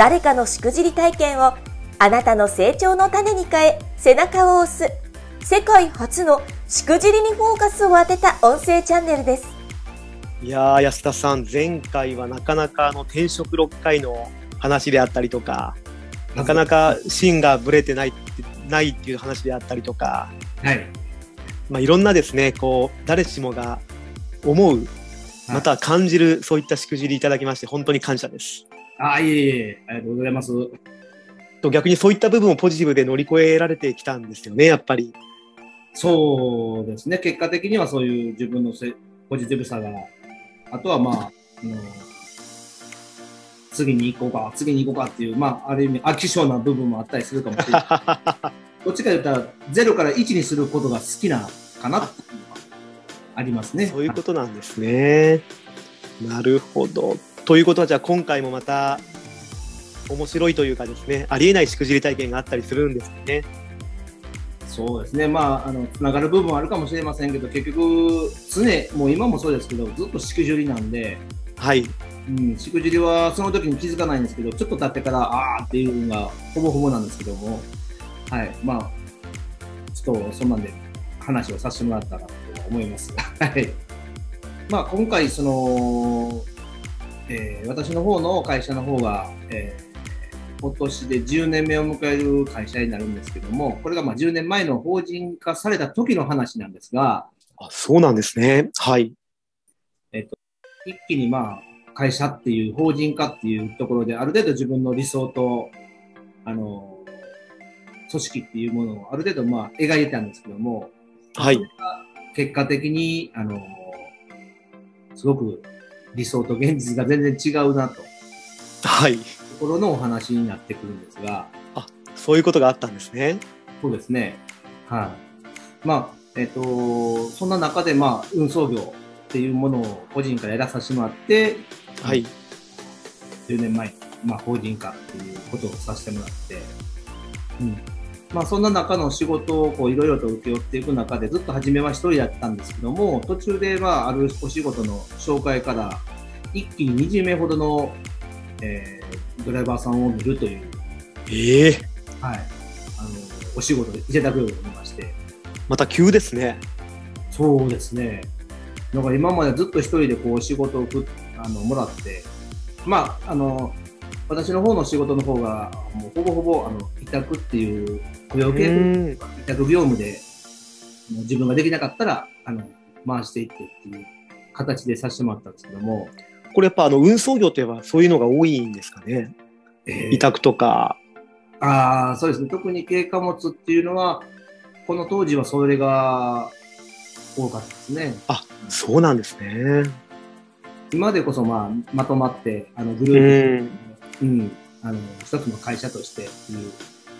誰かのしくじり体験をあなたの成長の種に変え背中を押す。世界初のしくじりにフォーカスを当てた音声チャンネルです。いやー安田さん前回はなかなかあの転職6回の話であったりとかなかなか芯がぶれてないないっていう話であったりとか、はい。まあ、いろんなですねこう誰しもが思うまた感じるそういったしくじりいただきまして本当に感謝です。あいえいえ、ありがとうございます。と逆にそういった部分をポジティブで乗り越えられてきたんですよね、やっぱり。そうですね、結果的にはそういう自分のせポジティブさが、あとはまあ、あの次に行こうか、次に行こうかっていう、まあ、ある意味、飽き性な部分もあったりするかもしれない。どっちか言ったら、0から1にすることが好きなかなっていうのはありますね。そういうことなんですね。なるほど。ということはじゃあ今回もまた面白いというかですねありえないしくじり体験があったりするんですね。そうですね、まあ、あのつながる部分はあるかもしれませんけど、結局、常、もう今もそうですけど、ずっとしくじりなんで、はい、うん、しくじりはその時に気づかないんですけど、ちょっと経ってから、あーっていうのがほぼほぼなんですけども、はい、まあ、ちょっとそんなんで話をさせてもらったらと思います。はい。まあ、今回、その、えー、私の方の会社の方が、えー、今年で10年目を迎える会社になるんですけども、これがまあ10年前の法人化された時の話なんですが、あそうなんですね。はい。えっ、と、一気にまあ、会社っていう法人化っていうところで、ある程度自分の理想と、あの、組織っていうものをある程度まあ描いてたんですけども、はい。結果的に、あの、すごく理想と現実が全然違うなと。はい。ところのお話になってくるんですが。あ、そういうことがあったんですね。そうですね。はい。まあ、えっ、ー、と、そんな中で、まあ、運送業っていうものを個人からやらさせてもらって、はい。10年前、まあ、法人化っていうことをさせてもらって、うん。まあ、そんな中の仕事をこういろいろと請け負っていく中でずっと初めは一人だったんですけども途中でまああるお仕事の紹介から一気に20名ほどの、えー、ドライバーさんを見るという、ええ。ー、はい、あのお仕事でいただくようになりまして。また急ですね。そうですね。なんか今までずっと一人でこう仕事をくあのもらってまああの私の方の仕事の方がもうほぼほぼあの委託っていう雇用契約、委託業務で自分ができなかったらあの回していってっていう形でさせてもらったんですけども。これやっぱあの運送業といえばそういうのが多いんですかね。えー、委託とか。ああ、そうですね。特に軽貨物っていうのは、この当時はそれが多かったですね。あ、そうなんですね。今でこそまあまとまってあのグループ、うん、うん、あの一つの会社としてっていう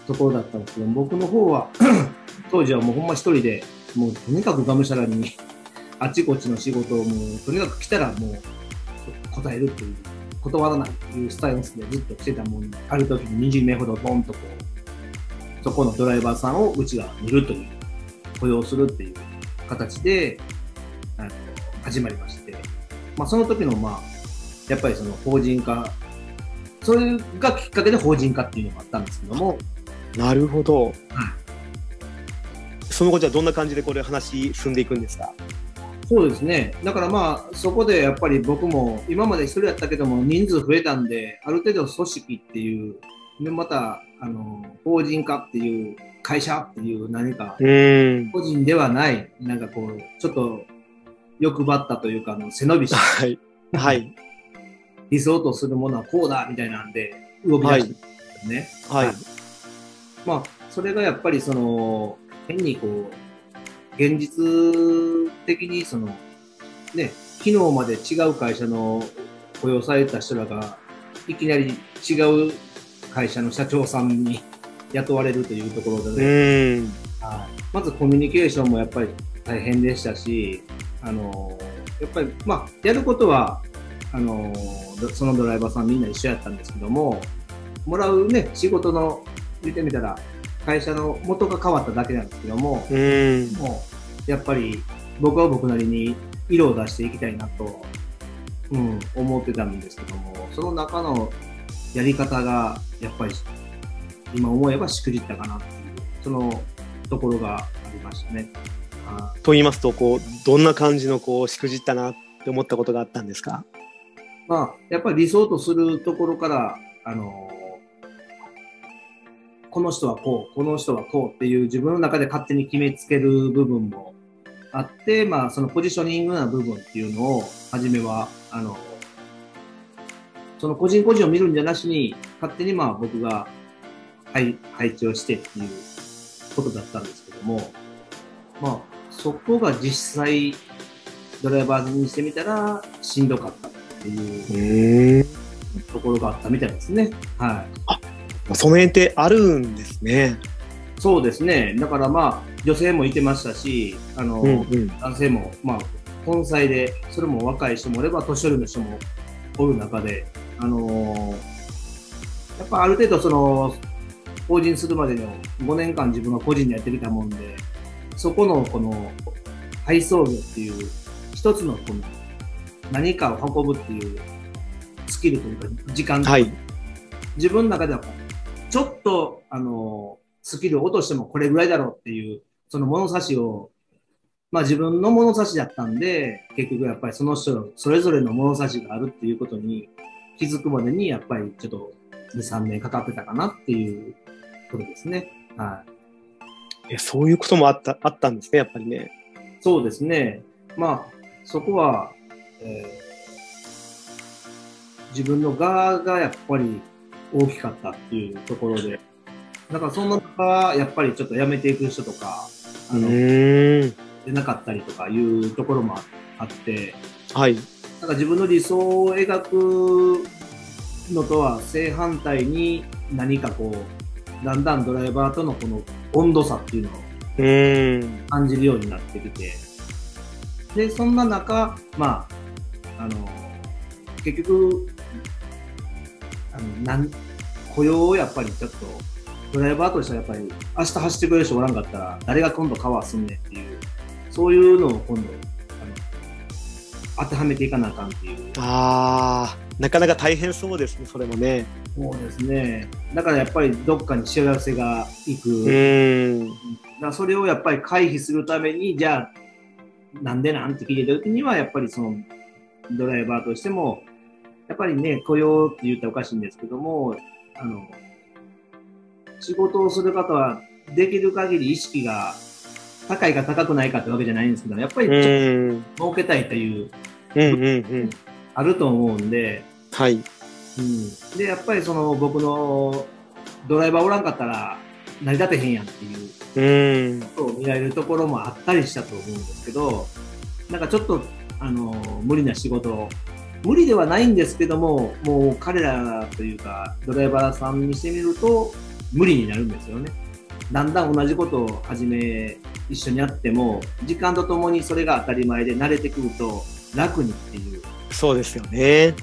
ところだったんですけど、僕の方は 当時はもうほんま一人で、もうとにかくがむしゃらに あちこちの仕事をもうとにかく来たらもう答えるっていう、断らないっていうスタイルでずっと来てたもんで、ある時に20名ほどボンとこう、そこのドライバーさんをうちが見るという、雇用するっていう形で、あの始まりまして、まあその時のまあ、やっぱりその法人化、それがきっかけで法人化っていうのがあったんですけども、なるほど。はい、その後じゃあどんな感じでこれ話進んでいくんですか？そうですね。だからまあ、そこでやっぱり僕も、今まで一人やったけども、人数増えたんで、ある程度組織っていう、で、また、あの、法人化っていう、会社っていう何か、個人ではない、なんかこう、ちょっと欲張ったというか、あの背伸びして、はい。はい。理想とするものはこうだみたいなんで、動き出してるんですね。はい。はいまあ、それがやっぱりその、変にこう、現実的にその、ね、昨日まで違う会社の雇用された人らが、いきなり違う会社の社長さんに雇われるというところでうね、ん。はいまずコミュニケーションもやっぱり大変でしたし、あのやっぱり、まあ、やることはあのそのドライバーさんみんな一緒やったんですけども、もらうね、仕事の、言ってみたら、会社の元が変わっただけなんですけども、うん。もう、やっぱり僕は僕なりに色を出していきたいなと、うん、思ってたんですけども、その中のやり方が、やっぱり、今思えばしくじったかなっていう、そのところがありましたね。あと言いますと、こう、どんな感じの、こう、しくじったなって思ったことがあったんですか？まあ、やっぱり理想とするところから、あのこの人はこう、この人はこうっていう自分の中で勝手に決めつける部分もあって、まあ、そのポジショニングな部分っていうのを、初めは、あの、その個人個人を見るんじゃなしに、勝手にまあ僕が配配置をしてっていうことだったんですけども、まあ、そこが実際、ドライバーにしてみたらしんどかったっていううん。ところがあったみたいですね。はい。その辺ってあるんですね。そうですね。だからまあ、女性もいてましたし、あの、うんうん。男性も、まあ、根菜で、それも若い人もおれば、年寄りの人もおる中で、あのやっぱある程度その、法人するまでの5年間自分が個人でやってきたもんで、そこのこの、配送業っていう、一つのこの、何かを運ぶっていうスキルというか、時間はい。自分の中では、ちょっと、あの、スキルを落としてもこれぐらいだろうっていう、その物差しを、まあ自分の物差しだったんで、結局やっぱりその人のそれぞれの物差しがあるっていうことに気づくまでに、やっぱりちょっと2、3年かかってたかなっていうことですね。はい。えそういうこともあった、あったんですね、やっぱりね。そうですね。まあ、そこは、えー自分の側がやっぱり大きかったっていうところで、だからその中、やっぱりちょっと辞めていく人とか、あの、ん。出なかったりとかいうところもああって、はい。なんか自分の理想を描くのとは正反対に何かこう、だんだんドライバーとのこの温度差っていうのをうん。感じるようになってきて、で、そんな中、まあ、あの、結局、あの、なん、雇用をやっぱりちょっと、ドライバーとしてはやっぱり、明日走ってくれる人おらんかったら、誰が今度カバーすんねんっていう、そういうのを今度、あの、当てはめていかなあかんっていう。ああ、なかなか大変そうですね、それもね。そうですね。だからやっぱりどっかに幸せがいく。うん。だそれをやっぱり回避するために、じゃあ、なんでなんて聞いてた時には、やっぱりその、ドライバーとしても、やっぱりね、雇用って言ったらおかしいんですけども、あの、仕事をする方は、できる限り意識が高いか高くないかってわけじゃないんですけど、やっぱりうちょっん。と儲けたいという、うんうんうん。あると思うんで、はい。うん、で、やっぱりその僕のドライバーおらんかったら成り立てへんやんっていううん。ことを見られるところもあったりしたと思うんですけど、なんかちょっと、あの、無理な仕事、無理ではないんですけども、もう彼らというか、ドライバーさんにしてみると、無理になるんですよね。だんだん同じことを始め、一緒にやっても、時間とともにそれが当たり前で慣れてくると、楽にっていうそうですよね。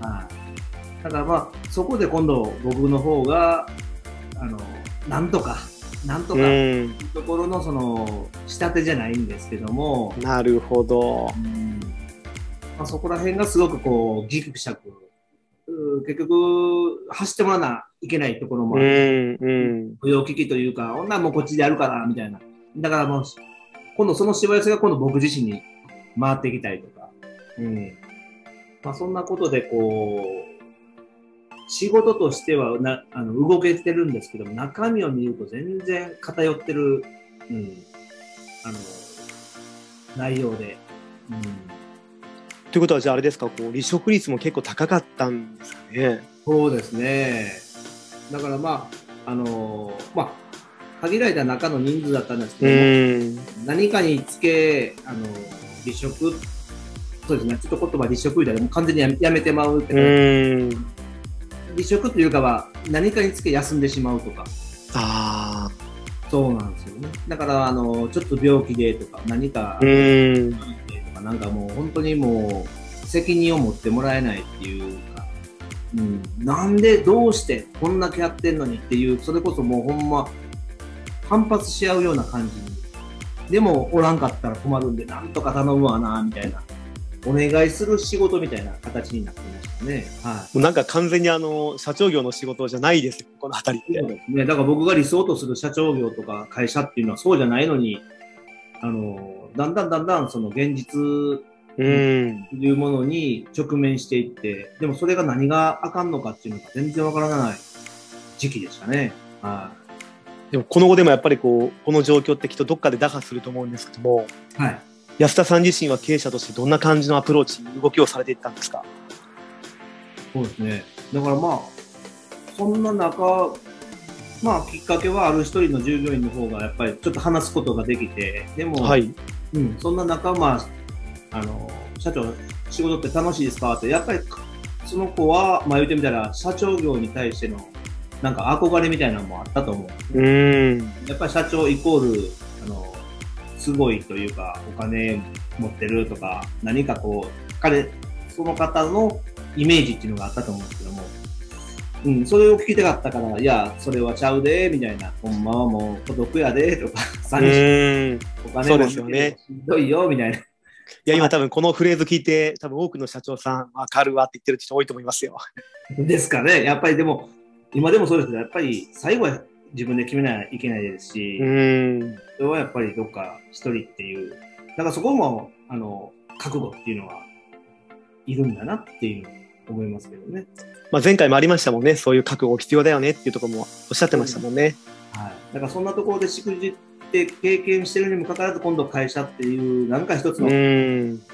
はい。だからまあ、そこで今度僕の方が、あの、なんとか、なんとうか。ところのその、仕立てじゃないんですけども、なるほど。うんまあ、そこら辺がすごくこう、ギクシャク、う結局、走ってもらわないけないところもうある。んうん。不要危機というか、女もうこっちでやるから、みたいな。だからもう、今度そのしわ寄せが今度僕自身に回ってきたりとか。うん。まあそんなことでこう、仕事としてはなあの動けてるんですけども、中身を見ると全然偏ってる、うん、あの、内容で。うん。ということは、じゃああれですか、こう、離職率も結構高かったんですかね？そうですね。だからまあ、あのまあ、限られた中の人数だったんですうけど。何かにつけ、あの、離職、そうですね、ちょっと言葉離職みたいな、もう完全にやめてまうってう感じん。離職というかは、何かにつけ休んでしまうとか。ああ。そうなんですよね。だから、あの、ちょっと病気でとか、何か、なんかもう、本当にもう、責任を持ってもらえないっていうか、うん、なんで、どうして、こんだけやってんのにっていう、それこそもうほんま、反発し合うような感じに。でも、おらんかったら困るんで、なんとか頼むわな、みたいな。お願いする仕事みたいな形になってましたね。はい。もうなんか完全にあの、社長業の仕事じゃないですよ、この辺りって。そうですね。だから僕が理想とする社長業とか会社っていうのはそうじゃないのに、あの、だんだんだんだんその現実うん、いうものに直面していって、でもそれが何があかんのかっていうのが全然わからない時期でしたね。はい。でもこの後でもやっぱりこう、この状況ってきっとどっかで打破すると思うんですけども、はい。安田さん自身は経営者としてどんな感じのアプローチ、動きをされていったんですか？そうですね。だからまあ、そんな中、まあ、きっかけはある一人の従業員の方がやっぱりちょっと話すことができて、でも、はい、うん、そんな中、まあ、あの、社長、仕事って楽しいですか？って、やっぱりその子は、まあ言ってみたら、社長業に対しての、なんか憧れみたいなのもあったと思う。うん。やっぱり社長イコール、あの、すごいというか、お金持ってるとか、何かこう、彼、その方のイメージっていうのがあったと思うんですけども、うん、それを聞きたかったから、いや、それはちゃうで、みたいな、ほんまはもう孤独やで、とか、寂しい。お金もしんどいよ、みたいな。いや、今多分このフレーズ聞いて、多分多くの社長さん、わかるわって言ってる人多いと思いますよ。ですかね。やっぱりでも、今でもそうですけど、やっぱり最後は自分で決めないといけないですし、うん。それはやっぱりどっか一人っていう、だからそこも、あの、覚悟っていうのはいるんだなっていう思いますけどね。まあ前回もありましたもんね、そういう覚悟必要だよねっていうところもおっしゃってましたもんね。はい。だからそんなところでしくじって経験してるにもかかわらず今度会社っていう何か一つの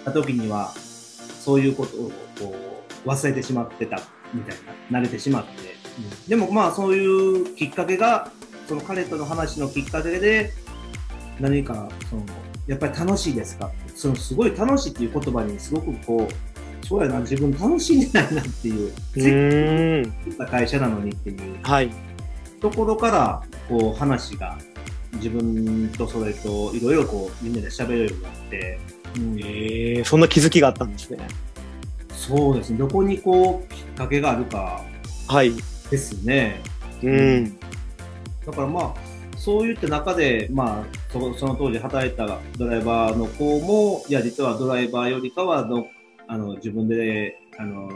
た時には、そういうことをこう忘れてしまってたみたいな、慣れてしまって、でもまあそういうきっかけが、その彼との話のきっかけで、何かその、やっぱり楽しいですか？そのすごい楽しいっていう言葉にすごくこう、そうやな、自分楽しんでないなっていう、絶対会社なのにっていう、はい、ところから、こう話が、自分とそれといろいろこうみんなで喋れるようになって、うん、えー、そんな気づきがあったんですね。そうですね。どこにこうきっかけがあるか。はい。ですね。うん。だからまあ、そういった中で、まあそ、その当時働いたドライバーの子も、いや、実はドライバーよりかはの、あの、自分で、あの、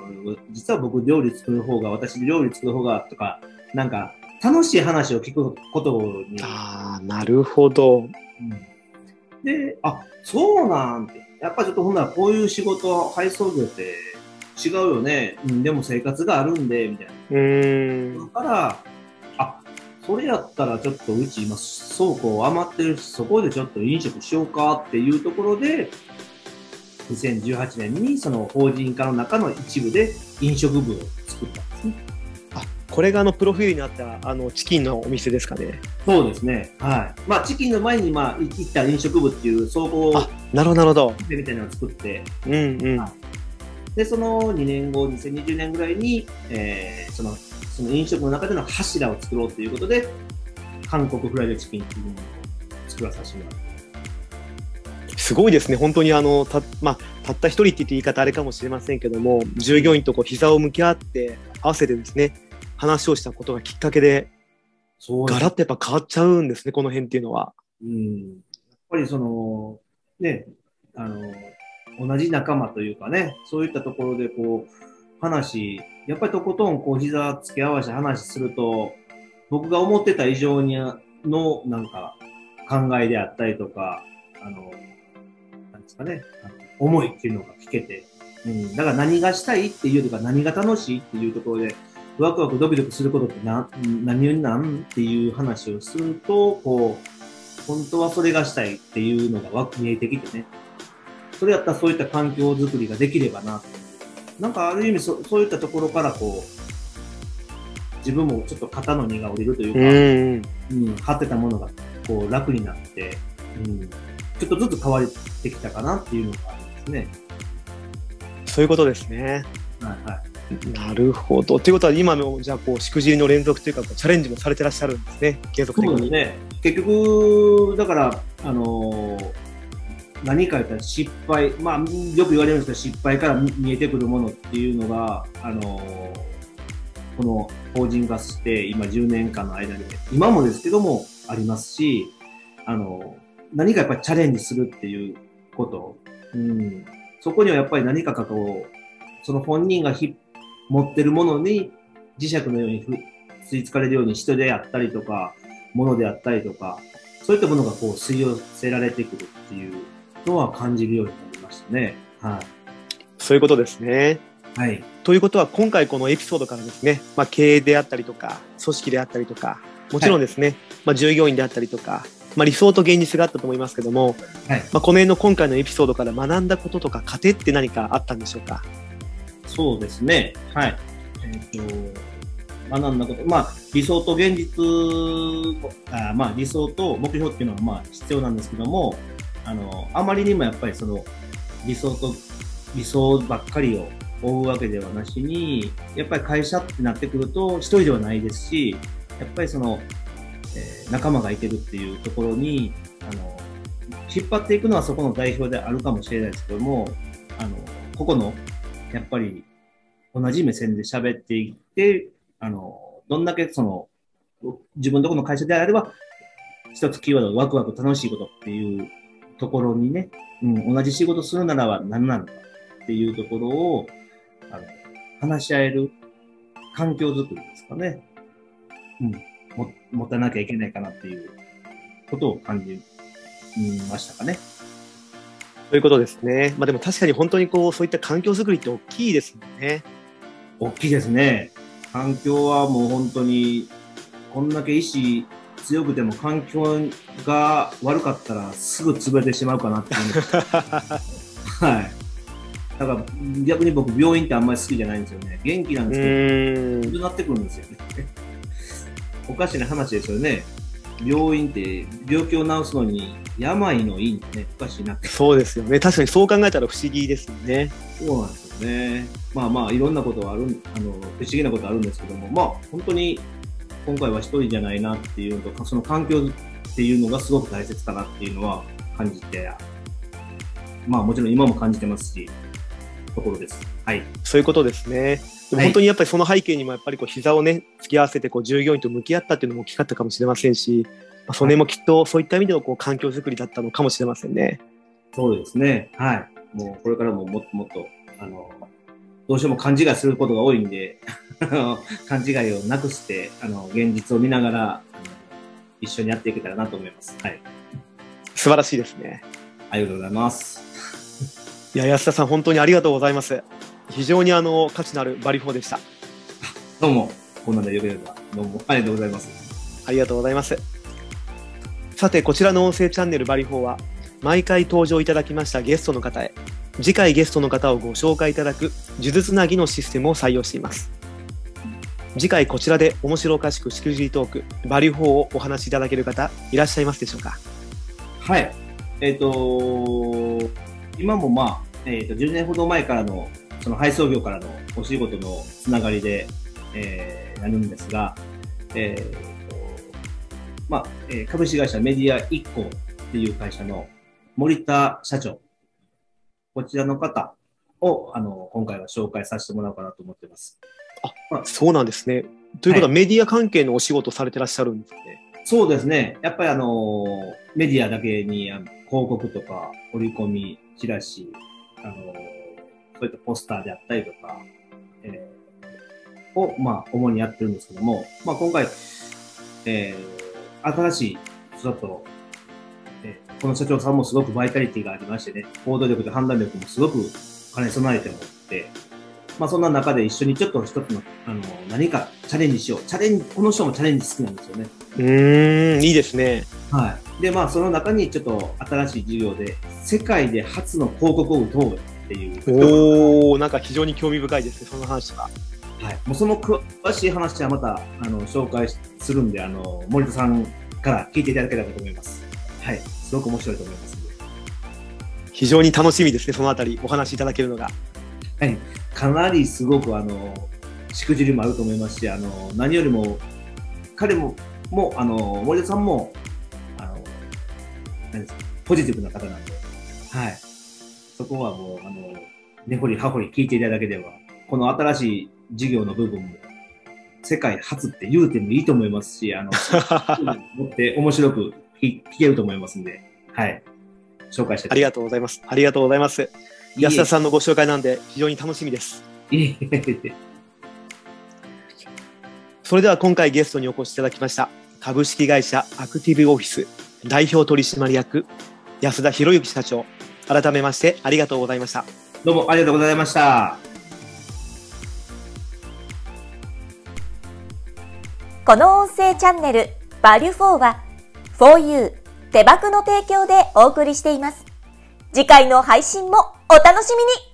実は僕料理作る方が、私料理作る方が、とか、なんか、楽しい話を聞くことに。ああ、なるほど。うん、で、あ、そうなんて。やっぱちょっとほんならこういう仕事、配送業って違うよね。うん、でも生活があるんで、みたいな。うん。だから、あ、それやったらちょっとうち今倉庫余ってるし、そこでちょっと飲食しようかっていうところで、2018年にその法人化の中の一部で飲食部を作ったんですね。あ、これがあのプロフィールにあったあのチキンのお店ですかね。そうですね。はい。まあチキンの前にまあ行った飲食部っていう総合あ、なるほどなるほど。みたいなのを作って、うんうん。はいで、その2年後、2020年ぐらいに、えー、その、その飲食の中での柱を作ろうということで、韓国フライドチキンっていうものを作らさせてもらう。すごいですね、本当にあのた,、まあ、たった一人って言って言い方あれかもしれませんけども、従業員とこう膝を向き合って、合わせてですね、話をしたことがきっかけで、そうガラッとやっぱ変わっちゃうんですね、この辺っていうのは。うん、やっぱりその、ね、あの、同じ仲間というかね、そういったところでこう、話、やっぱりとことんこう膝つけ合わせて話すると、僕が思ってた以上にのなんか考えであったりとか、あの、ですかね、思いっていうのが聞けて、うん、だから何がしたいっていうとか何が楽しいっていうところで、ワクワクドキドキすることってな何になんっていう話をすると、こう、本当はそれがしたいっていうのが見えてきてね、それやったらそういった環境づくりができればな。なんかある意味そそういったところからこう自分もちょっと肩の荷が下りるというか、うん、うん、張ってたものがこう楽になって、うん、ちょっとずつ変わってきたかなっていうのがあるんですね。そういうことですね。はいはい。なるほど。ということは今のじゃあこうしくじりの連続というかチャレンジもされてらっしゃるんですね。継続的に。ね。結局だからあのー、何かやったら失敗、まあよく言われるんですけど失敗から見えてくるものっていうのがあのー、この法人化して今10年間の間に今もですけどもありますし、あのー、何かやっぱりチャレンジするっていうこと、うん、そこにはやっぱり何かかこうその本人がひ持ってるものに磁石のように吸い付かれるように人であったりとか、物であったりとか、そういったものがこう吸い寄せられてくるっていうのは感じるようになりましたね。はい。そういうことですね。はい。ということは今回このエピソードからですね、まあ、経営であったりとか、組織であったりとか、もちろんですね、はい、まあ、従業員であったりとか、まあ、理想と現実があったと思いますけども、はい、まあ、この辺の今回のエピソードから学んだこととか、糧って何かあったんでしょうか？そうですね。はい。えっ、ー、と、学んだこと、まあ、理想と現実あまあ、理想と目標っていうのは、まあ、必要なんですけども、あの、あまりにもやっぱりその、理想と、理想ばっかりを追うわけではなしに、やっぱり会社ってなってくると、一人ではないですし、やっぱりその、えー、仲間がいてるっていうところに、あの、引っ張っていくのはそこの代表であるかもしれないですけども、あの、個々のやっぱり同じ目線で喋っていって、あの、どんだけその、自分のとこの会社であれば、一つキーワード、ワクワク楽しいことっていうところにね、うん、同じ仕事するならば何なのかっていうところを、あの、話し合える環境づくりですかね。うん、も、持たなきゃいけないかなっていうことを感じましたかね。そういうことですね。まあでも確かに本当にこう、そういった環境づくりって大きいですもんね。大きいですね。環境はもう本当に、こんだけ意志強くても環境が悪かったらすぐ潰れてしまうかなっていう。はい。だから逆に僕病院ってあんまり好きじゃないんですよね。元気なんですけど、なってくるんですよね。おかしな話ですよね。病院って病気を治すのに病の院ってね、おかしいなそうですよね。確かにそう考えたら不思議ですよね。そうなんですよね。まあまあ、いろんなことはある、あの、不思議なことあるんですけども、まあ、本当に今回は一人じゃないなっていうのと、その環境っていうのがすごく大切かなっていうのは感じて、まあもちろん今も感じてますし、ところです。はい。そういうことですね。でも本当にやっぱりその背景にもやっぱりこう膝をね、突き合わせてこう従業員と向き合ったっていうのも大きかったかもしれませんし、まあ、それもきっとそういった意味でのこう環境づくりだったのかもしれませんね。そうですね。はい。もうこれからももっともっと、あの、どうしても勘違いすることが多いんで、勘違いをなくして、あの、現実を見ながら、一緒にやっていけたらなと思います。はい。素晴らしいですね。ありがとうございます。いや、安田さん、本当にありがとうございます。非常にあの価値のあるバリフォーでした。どうも、こんなんでよければ、どうもありがとうございます。ありがとうございます。さて、こちらの音声チャンネルバリフォーは、毎回登場いただきましたゲストの方へ、次回ゲストの方をご紹介いただく、数珠つなぎのシステムを採用しています。次回こちらで面白おかしくしくじりトーク、バリュフォーをお話しいただける方、いらっしゃいますでしょうか？はい。えっ、ー、と今もまあ、えっ、ー、と、10年ほど前からのその配送業からのお仕事のつながりで、えー、なるんですが、えーとまあえー、株式会社メディア1個っていう会社の森田社長、こちらの方をあの今回は紹介させてもらおうかなと思ってます。あ、まあ、そうなんですね。ということは、はい、メディア関係のお仕事されてらっしゃるんですね。そうですね。やっぱりあのメディアだけにあの広告とか折り込み、チラシ、あのそういったポスターであったりとか、えー、を、まあ、主にやってるんですけども、まあ、今回、えー、新しい、ちょっと、えー、この社長さんもすごくバイタリティがありましてね、行動力と判断力もすごく兼ね備えてもって、まあ、そんな中で一緒にちょっと一つの、あの、何かチャレンジしよう。チャレンジ、この人もチャレンジ好きなんですよね。うん、いいですね。はい。で、まあ、その中にちょっと新しい事業で、世界で初の広告を打とうっていうおおなんか非常に興味深いですねその話は。はい、もうその詳しい話はまたあの紹介するんであの森田さんから聞いていただければと思います。はい、すごく面白いと思います非常に楽しみですねそのあたりお話しいただけるのが。はい、かなりすごくあの、しくじりもあると思いますし、あの、何よりも、彼も、も、あの、森田さんも、あの、何ですか、ポジティブな方なんで、はい。そこはもう、あの、根掘り葉掘り聞いていただければ、この新しい事業の部分も、世界初って言うてもいいと思いますし、あの、持って面白く聞けると思いますんで、はい。紹介したいありがとうございます。ありがとうございます。安田さんのご紹介なんで、非常に楽しみです。それでは今回ゲストにお越しいただきました、株式会社アクティブオフィス代表取締役、安田博之社長、改めましてありがとうございました。どうもありがとうございました。この音声チャンネル、バリュフォーは、4U 手箱の提供でお送りしています。次回の配信もお楽しみに